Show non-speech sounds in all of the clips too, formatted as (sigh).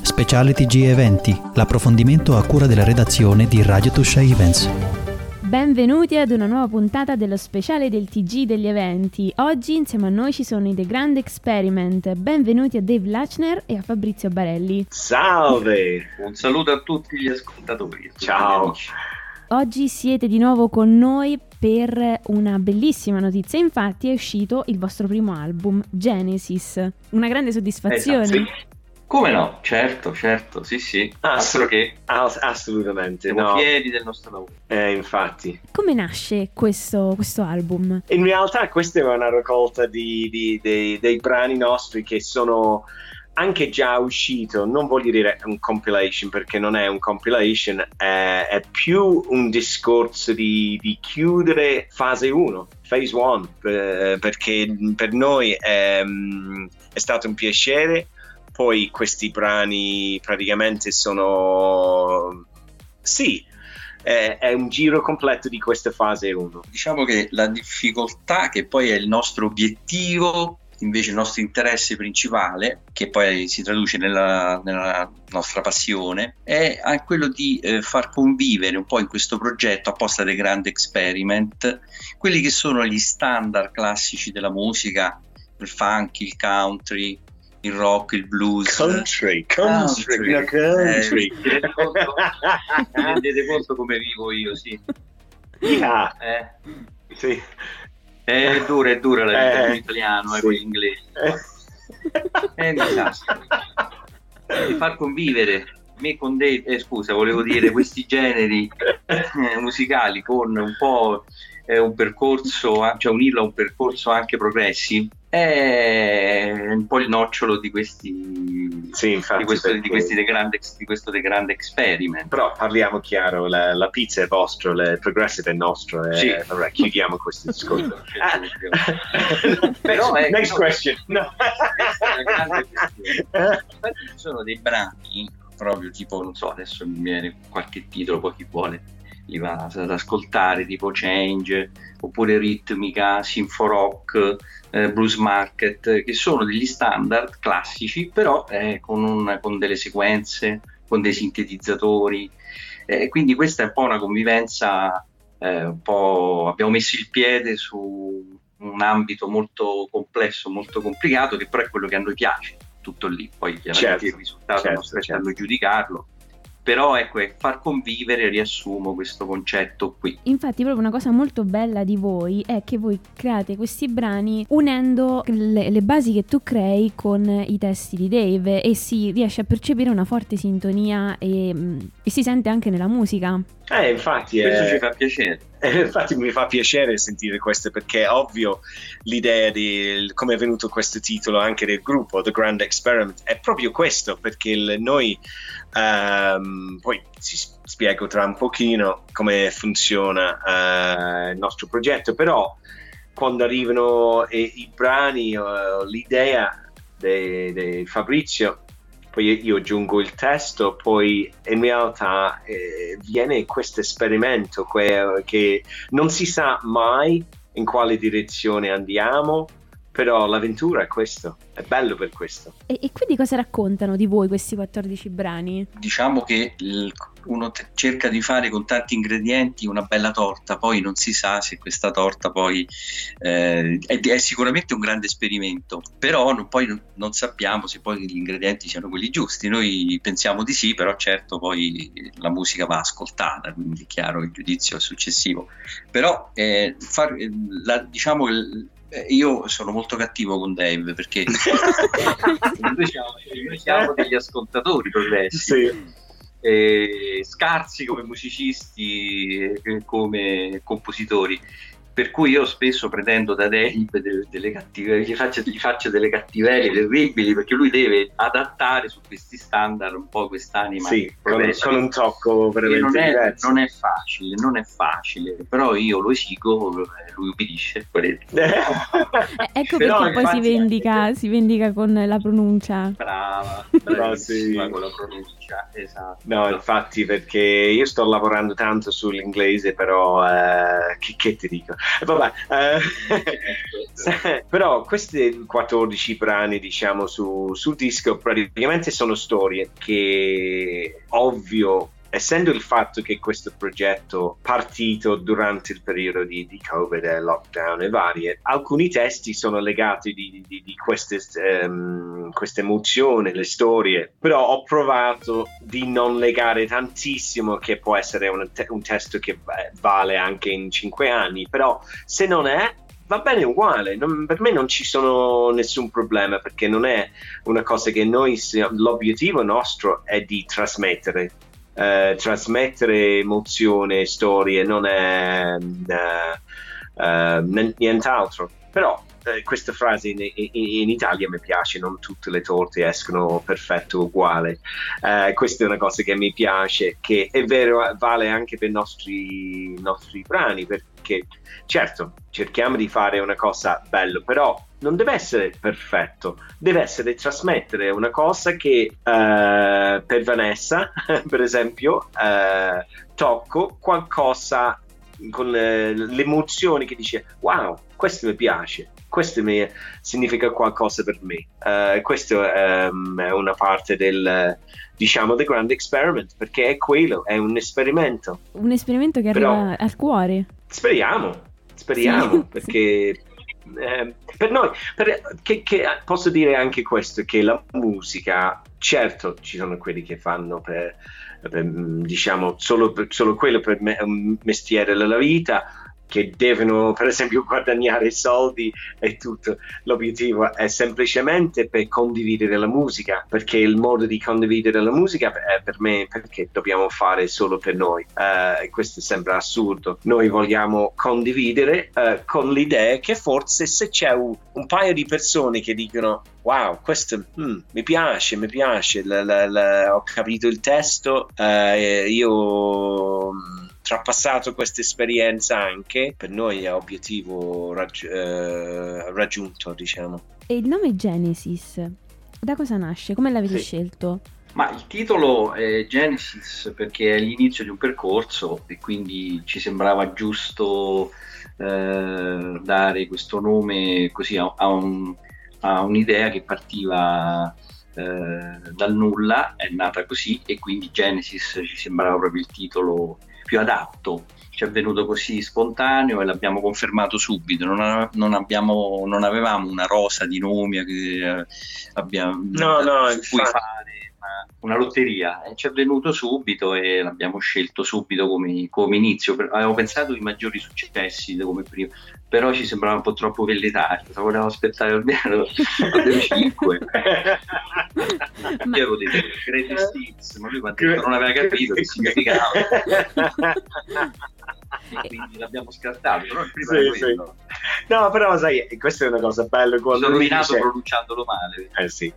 Speciale TG Eventi, l'approfondimento a cura della redazione di Radio Tuscia Events. Benvenuti ad una nuova puntata dello speciale del TG degli eventi. Oggi insieme a noi ci sono i The Grand Experiment. Benvenuti a Dave Lachner e a Fabrizio Barelli. Salve! Un saluto a tutti gli ascoltatori. Ciao! Oggi siete di nuovo con noi per una bellissima notizia. Infatti è uscito il vostro primo album, Genesis. Una grande soddisfazione. Esatto, sì. Come no? Certo, certo, sì, sì. Ah, Altro che Ass- assolutamente, siamo no. fieri del nostro lavoro. Eh, infatti. Come nasce questo, questo album? In realtà questa è una raccolta di, di- dei, dei brani nostri che sono anche già uscito, non voglio dire un compilation perché non è un compilation, è, è più un discorso di, di chiudere fase 1, phase 1, perché per noi ehm, è stato un piacere. Poi questi brani praticamente sono... Sì, è, è un giro completo di questa fase 1. Diciamo che la difficoltà, che poi è il nostro obiettivo, invece il nostro interesse principale, che poi si traduce nella, nella nostra passione, è quello di eh, far convivere un po' in questo progetto apposta dei Grand Experiment quelli che sono gli standard classici della musica, il funk, il country, il rock, il blues. Country, country, no, country. Eh, rendete conto? Rendete conto come vivo io, sì. Yeah, Eh, sì. è dura, è dura la vita Eh, con l'italiano e sì. con l'inglese. È un disastro. Di far convivere me con dei, eh, scusa, volevo dire questi generi eh, musicali con un po' eh, un percorso, cioè unirlo a un percorso anche progressi, è un po' il nocciolo di questi, Sì, infatti, di questo, di perché- questi The Grand di questo The Grand Experiment. Però parliamo chiaro, la, la pizza è vostra, il progressive è nostro. e- Sì. vabbè, chiudiamo questo discorso. Ah. Però è- Next no, question. No. (laughs) ci sono dei brani, proprio tipo, non so, adesso mi viene qualche titolo, poi chi vuole li va ad ascoltare, tipo Change, oppure Ritmica, Sinforock, eh, Blues Market, che sono degli standard classici, però eh, con, un- con delle sequenze, con dei sintetizzatori. Eh, quindi questa è un po' una convivenza, eh, un po' abbiamo messo il piede su un ambito molto complesso, molto complicato, che però è quello che a noi piace, tutto lì. Poi chiaramente Certo, il risultato certo, non certo. noi giudicarlo, però ecco, è far convivere, riassumo questo concetto qui. Infatti, proprio una cosa molto bella di voi è che voi create questi brani unendo le, le basi che tu crei con i testi di Dave e si riesce a percepire una forte sintonia e, mm, e si sente anche nella musica. Eh, infatti, Questo eh, ci fa piacere. Eh, (laughs) Infatti mi fa piacere sentire questo perché è ovvio l'idea di come è venuto questo titolo anche del gruppo, The Grand Experiment, è proprio questo perché il- noi, ehm, poi ci spiego tra un pochino come funziona eh, il nostro progetto, però quando arrivano i, i brani, eh, l'idea di Fabrizio poi io aggiungo il testo, poi in realtà eh, viene questo esperimento che non si sa mai in quale direzione andiamo, però l'avventura è questo, è bello per questo. E, e quindi cosa raccontano di voi questi 14 brani? Diciamo che il- uno te- cerca di fare con tanti ingredienti una bella torta, poi non si sa se questa torta poi eh, è, è sicuramente un grande esperimento, però non, poi non, non sappiamo se poi gli ingredienti siano quelli giusti. Noi pensiamo di sì, però certo poi la musica va ascoltata, quindi è chiaro il giudizio è successivo. Però eh, far- eh, la- diciamo il- eh, io sono molto cattivo con Dave perché (laughs) noi siamo, noi siamo degli ascoltatori progressi Sì. eh, scarsi come musicisti e come compositori. Per cui io spesso pretendo da Dave delle, delle cattive, gli, faccio, gli faccio delle cattiverie terribili perché lui deve adattare su questi standard un po' quest'anima. Sì, con, un tocco veramente non, è, non è facile, non è facile, però io lo esigo, lui ubbidisce. (laughs) Eh, ecco Però perché poi si vendica, si vendica con la pronuncia. Brava, (laughs) Però sì. bravissima con la pronuncia, esatto. No, infatti, perché io sto lavorando tanto sull'inglese, però eh, che, che ti dico? Vabbè, eh, (laughs) però questi 14 brani, diciamo, su, sul disco praticamente sono storie che, ovvio, essendo il fatto che questo progetto partito durante il periodo di, di Covid e lockdown e varie, alcuni testi sono legati di, di, di queste, um, queste emozioni, le storie, però ho provato di non legare tantissimo che può essere un, un testo che vale anche in cinque anni, però se non è va bene uguale, non, per me non ci sono nessun problema perché non è una cosa che noi, l'obiettivo nostro è di trasmettere eh, trasmettere emozione, storie, non è uh, uh, nient'altro. Però eh, questa frase in, in, in, Italia mi piace, non tutte le torte escono perfetto uguale. Eh, questa è una cosa che mi piace, che è vero, vale anche per i nostri, nostri brani, perché certo cerchiamo di fare una cosa bella, però non deve essere perfetto, deve essere trasmettere una cosa che uh, per Vanessa, (laughs) per esempio, uh, tocco qualcosa con uh, le emozioni che dice wow, questo mi piace, questo mi, significa qualcosa per me. Uh, questo um, è una parte del, diciamo, The Grand Experiment, perché è quello, è un esperimento. Un esperimento che Però, arriva al cuore. Speriamo, speriamo, sì. perché eh, per noi, per, che, che posso dire anche questo, che la musica, certo ci sono quelli che fanno per, per diciamo, solo, solo quello per me, un mestiere della vita, che devono per esempio (laughs) guadagnare soldi e tutto. L'obiettivo è semplicemente per condividere la musica, perché il modo di condividere la musica è per me perché dobbiamo fare solo per noi. Uh, questo sembra assurdo. Noi vogliamo condividere uh, con l'idea che forse se c'è un, un paio di persone che dicono wow, questo mm, mi piace, mi piace, l- l- l- ho capito il testo, uh, io mm, trapassato questa esperienza anche, per noi è obiettivo raggi- eh, raggiunto, diciamo. E il nome Genesis, da cosa nasce? Come l'avete sì. scelto? Ma il titolo è Genesis perché è l'inizio di un percorso e quindi ci sembrava giusto eh, dare questo nome così a, a, un, a un'idea che partiva eh, dal nulla, è nata così e quindi Genesis ci sembrava proprio il titolo più adatto. Ci è venuto così spontaneo e l'abbiamo confermato subito. Non, non, abbiamo, non avevamo una rosa di nomi che eh, abbiamo, no, no, cui fare una, una lotteria. E ci è venuto subito e l'abbiamo scelto subito come, come inizio. Avevo pensato ai maggiori successi come prima, però ci sembrava un po' troppo velletario. Volevamo aspettare almeno alle 5. ma... Io avevo detto Greatest Hits, ma lui non aveva capito che significava. (laughs) quindi l'abbiamo scartato. Però prima sì, sì. No, però sai, questa è una cosa bella. Quando Sono rovinato dice... pronunciandolo male. Eh sì.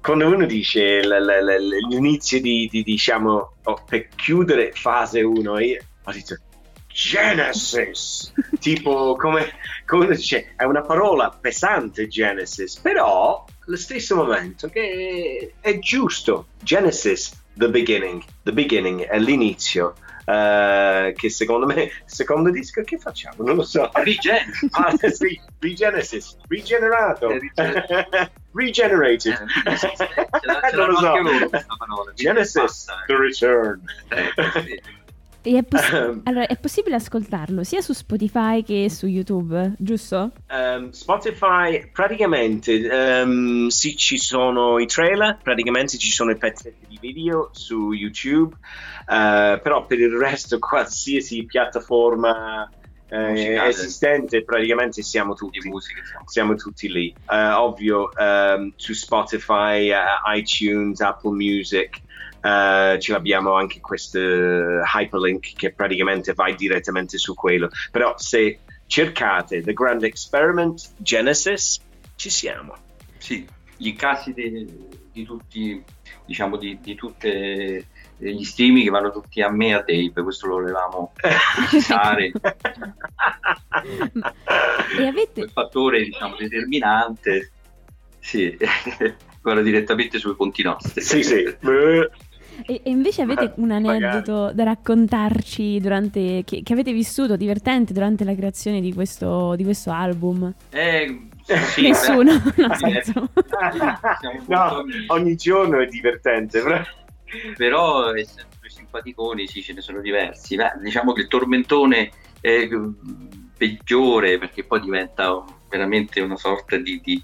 Quando uno dice l- l- l- l'inizio di, di diciamo, oh, per chiudere fase 1, io ho detto Genesis, (laughs) tipo come, come dice, è una parola pesante Genesis, però allo stesso momento che è giusto. Genesis, the beginning, the beginning è l'inizio. Uh, che secondo me, secondo disco, che facciamo? Non lo so. Regen- (laughs) ah, sì, Regenesis, rigenerato, (laughs) regenerated. Eh, (laughs) non lo so. Genesis, the return. Eh, è, poss- allora, è possibile ascoltarlo sia su Spotify che su YouTube, giusto? Um, Spotify praticamente um, sì, ci sono i trailer, praticamente ci sono i pezzetti di video su YouTube, uh, però per il resto qualsiasi piattaforma eh, esistente praticamente siamo tutti, musica, siamo. siamo. tutti lì. Uh, ovvio um, su Spotify, uh, iTunes, Apple Music. Uh, ce l'abbiamo anche questo hyperlink che praticamente vai direttamente su quello. Però se cercate The Grand Experiment Genesis, ci siamo. Sì, gli incassi di, di tutti, diciamo, di, di tutte gli streaming che vanno tutti a me a Dave, questo lo volevamo precisare. (laughs) e avete... Il fattore diciamo, determinante, sì, (laughs) guarda direttamente sui conti nostri. Sì, sì. E, e invece avete un aneddoto magari. da raccontarci durante, che, che, avete vissuto divertente durante la creazione di questo, di questo album? Eh, sì, (laughs) Nessuno, no, no, ogni giorno è divertente. Però, (laughs) però essendo simpaticoni, sì, ce ne sono diversi. Beh, diciamo che il tormentone è peggiore perché poi diventa veramente una sorta di, di,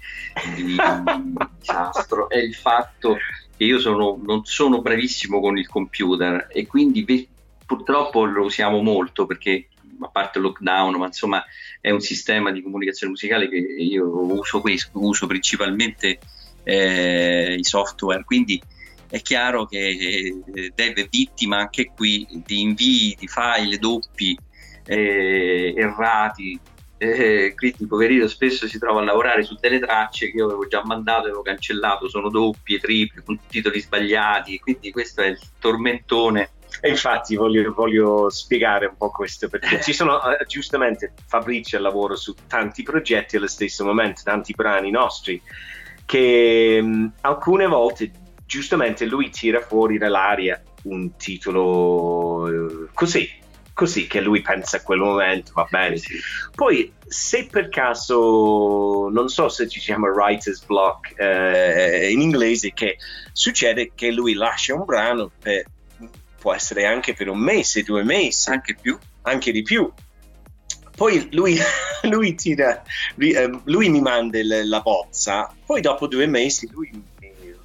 di (laughs) disastro è il fatto che io sono, non sono bravissimo con il computer e quindi purtroppo lo usiamo molto perché a parte il lockdown, ma insomma è un sistema di comunicazione musicale che io uso, questo, uso principalmente eh, i software, quindi è chiaro che eh, Dave è vittima anche qui di invii di file doppi eh, errati eh, quindi poverino spesso si trova a lavorare su delle tracce che io avevo già mandato, avevo cancellato, sono doppie, triple, con titoli sbagliati, quindi questo è il tormentone. E infatti voglio, voglio spiegare un po' questo perché ci sono eh, giustamente Fabrizio lavora su tanti progetti allo stesso momento, tanti brani nostri che mh, mm, alcune volte giustamente lui tira fuori dall'aria un titolo eh, così così che lui pensa a quel momento, va bene. Poi, se per caso, non so se ci chiama writer's block eh, in inglese, che succede che lui lascia un brano, per, può essere anche per un mese, due mesi, anche più, anche di più. Poi lui, (laughs) lui, tira, eh, lui mi manda la bozza, poi dopo due mesi lui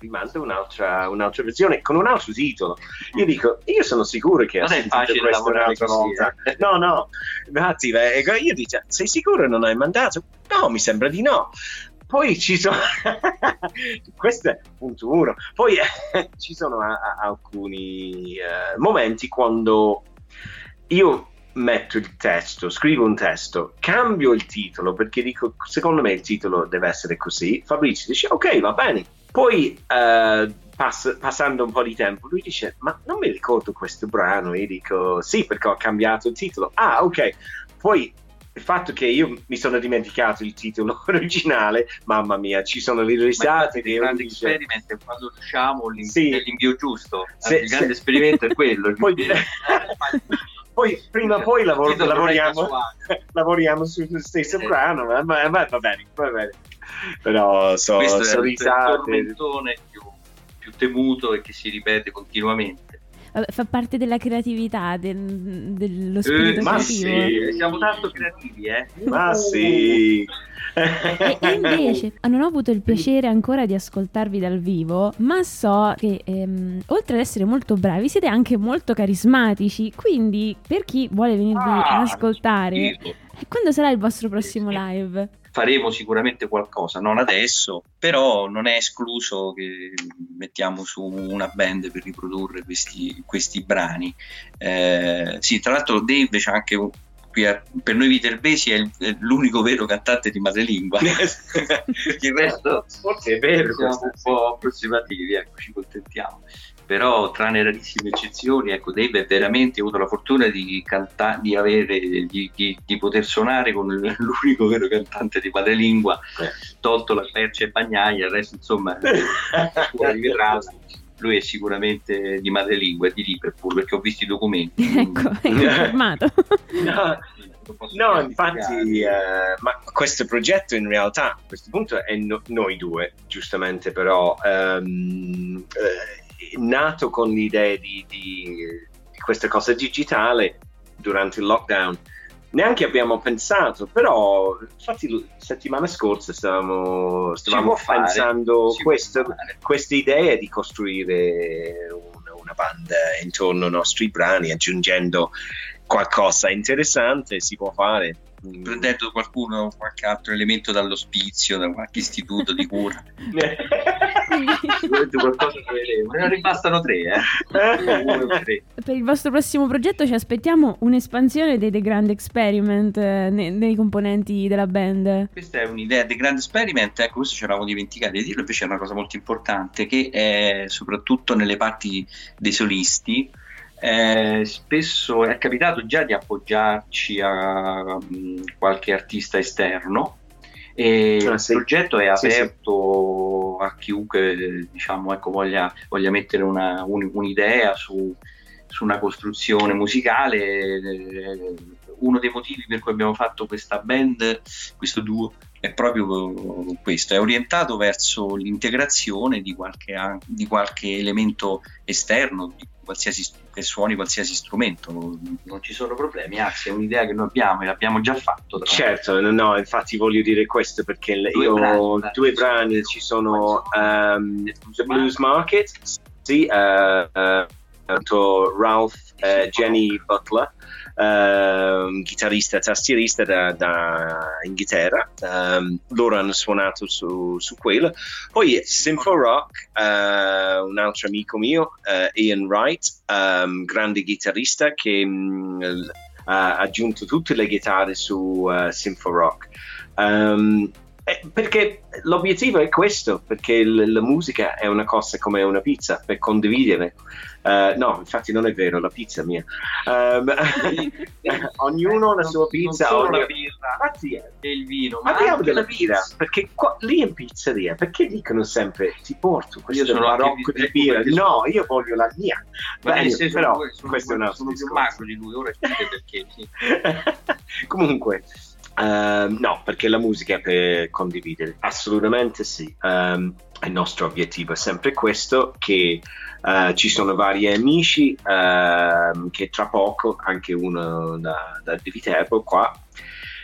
rimanda un'altra, un'altra, versione con un altro titolo. Io dico, io sono sicuro che non è facile questo un'altra volta. Eh. No, no, infatti, io dico, sei sicuro non hai mandato? No, mi sembra di no. Poi ci sono, (laughs) questo è punto uno, poi (laughs) ci sono a, a, alcuni uh, momenti quando io metto il testo, scrivo un testo, cambio il titolo perché dico secondo me il titolo deve essere così. Fabrizio dice ok, va bene, poi uh, pass- passando un po' di tempo, lui dice: Ma non mi ricordo questo brano. Io dico: Sì, perché ho cambiato il titolo. Ah, ok. Poi il fatto che io mi sono dimenticato il titolo (laughs) originale, mamma mia, ci sono le risate. Il grande dice... esperimento è quando usciamo l'invio, sì. l'invio giusto. Se, il grande se... esperimento è quello. (laughs) poi, (laughs) poi, prima o poi lavor- lavoriamo, (laughs) lavoriamo sullo stesso eh. brano, ma, ma, ma va bene, va bene però so, Questo so è risate. il tormentone più, più temuto e che si ripete continuamente. Fa parte della creatività, del, dello spirito eh, ma creativo. Sì, siamo tanto creativi, eh? Ma sì! e, invece (laughs) non ho avuto il piacere ancora di ascoltarvi dal vivo, ma so che ehm, oltre ad essere molto bravi siete anche molto carismatici, quindi per chi vuole venirvi ah, ad ascoltare, quando sarà il vostro prossimo live? faremo sicuramente qualcosa, non adesso, però non è escluso che mettiamo su una band per riprodurre questi, questi brani. Eh, sì, tra l'altro Dave c'è anche un, qui a, per noi viterbesi è, il, è, l'unico vero cantante di madrelingua (laughs) il resto forse è vero siamo un po' approssimativi ecco ci contentiamo però tranne rarissime eccezioni, ecco, Dave ha veramente avuto la fortuna di, canta- di, avere, di, di, di, poter suonare con (laughs) l'unico vero cantante di madrelingua, eh. tolto la Percia e Bagnaia, il resto insomma (laughs) fuori lui è sicuramente di madrelingua e di Liverpool perché ho visto i documenti. (laughs) ecco, hai confermato. no. No, infatti, eh, ma questo progetto in realtà a questo punto è no- noi due, giustamente, però um, eh, nato con l'idea di, di, di questa cosa digitale durante il lockdown. Neanche abbiamo pensato, però infatti la settimana scorsa stavamo, stavamo pensando questa idea di costruire una, una banda intorno ai nostri brani, aggiungendo qualcosa interessante, si può fare prendendo qualcuno, qualche altro elemento dall'ospizio, da qualche istituto di cura. (laughs) qualcosa ne ribastano tre, eh? Per il vostro prossimo progetto ci aspettiamo un'espansione dei The Grand Experiment eh, nei, nei, componenti della band. Questa è un'idea, The Grand Experiment, ecco, questo ci eravamo dimenticati di dirlo, invece è una cosa molto importante che è soprattutto nelle parti dei solisti eh, spesso è capitato già di appoggiarci a um, qualche artista esterno E ah, sì. Il progetto è aperto sì, sì. a chiunque diciamo, ecco, voglia, voglia, mettere una, un, un'idea su, su, una costruzione musicale. Uno dei motivi per cui abbiamo fatto questa band, questo duo, è proprio questo, è orientato verso l'integrazione di qualche, di qualche elemento esterno, di qualsiasi, che suoni qualsiasi strumento, non ci sono problemi, anzi è un'idea che noi abbiamo e l'abbiamo già fatto. Certo, no, infatti voglio dire questo perché due io brani, due brani ci sono um, The Blues Market, sì, uh, uh, Ralph uh, Jenny Butler uh, chitarrista e tastierista da, da Inghilterra, um, loro hanno suonato su, su quello. Poi Sympho Rock, uh, un altro amico mio, uh, Ian Wright, um, grande chitarrista che um, ha aggiunto tutte le chitarre su uh, Sympho Rock. Um, perché l'obiettivo è questo, perché l- la musica è una cosa come una pizza, per condividere. Uh, no, infatti non è vero, la pizza mia. Um, (laughs) ognuno ha la sua pizza. Ogni... la birra infatti e il vino. Ma parliamo della birra, perché qua, lì in pizzeria, perché dicono sempre ti porto questo io sono barocco di birra? No, io voglio la mia. Ma Beh, senso, però, sono, questo è un altro sono più macro di lui, ora spiega perché. Sì. (laughs) Comunque... Uh, no, perché la musica è per condividere, assolutamente sì. Um, il nostro obiettivo è sempre questo, che uh, ci sono vari amici, uh, che tra poco, anche uno da, da Viterbo qua,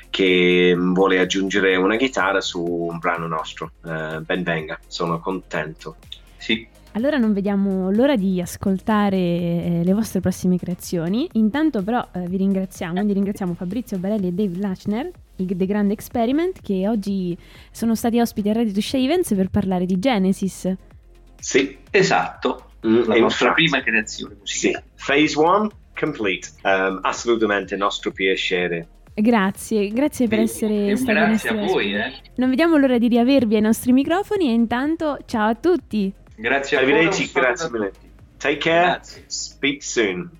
che vuole aggiungere una chitarra su un brano nostro. Uh, ben venga, sono contento. Sì. Allora non vediamo l'ora di ascoltare eh, le vostre prossime creazioni. Intanto però eh, vi ringraziamo, quindi ringraziamo Fabrizio Barelli e Dave Lachner The Grand Experiment che oggi sono stati ospiti a Share Events per parlare di Genesis. Sì, esatto, mm, la nostra prima creazione musicale. Sì. Phase 1 complete, um, assolutamente nostro piacere. Grazie, grazie per essere e stati Grazie a voi. Eh. Non vediamo l'ora di riavervi ai nostri microfoni e intanto ciao a tutti. Grazie a voi. Arrivederci, grazie mille. Take care, grazie. speak soon.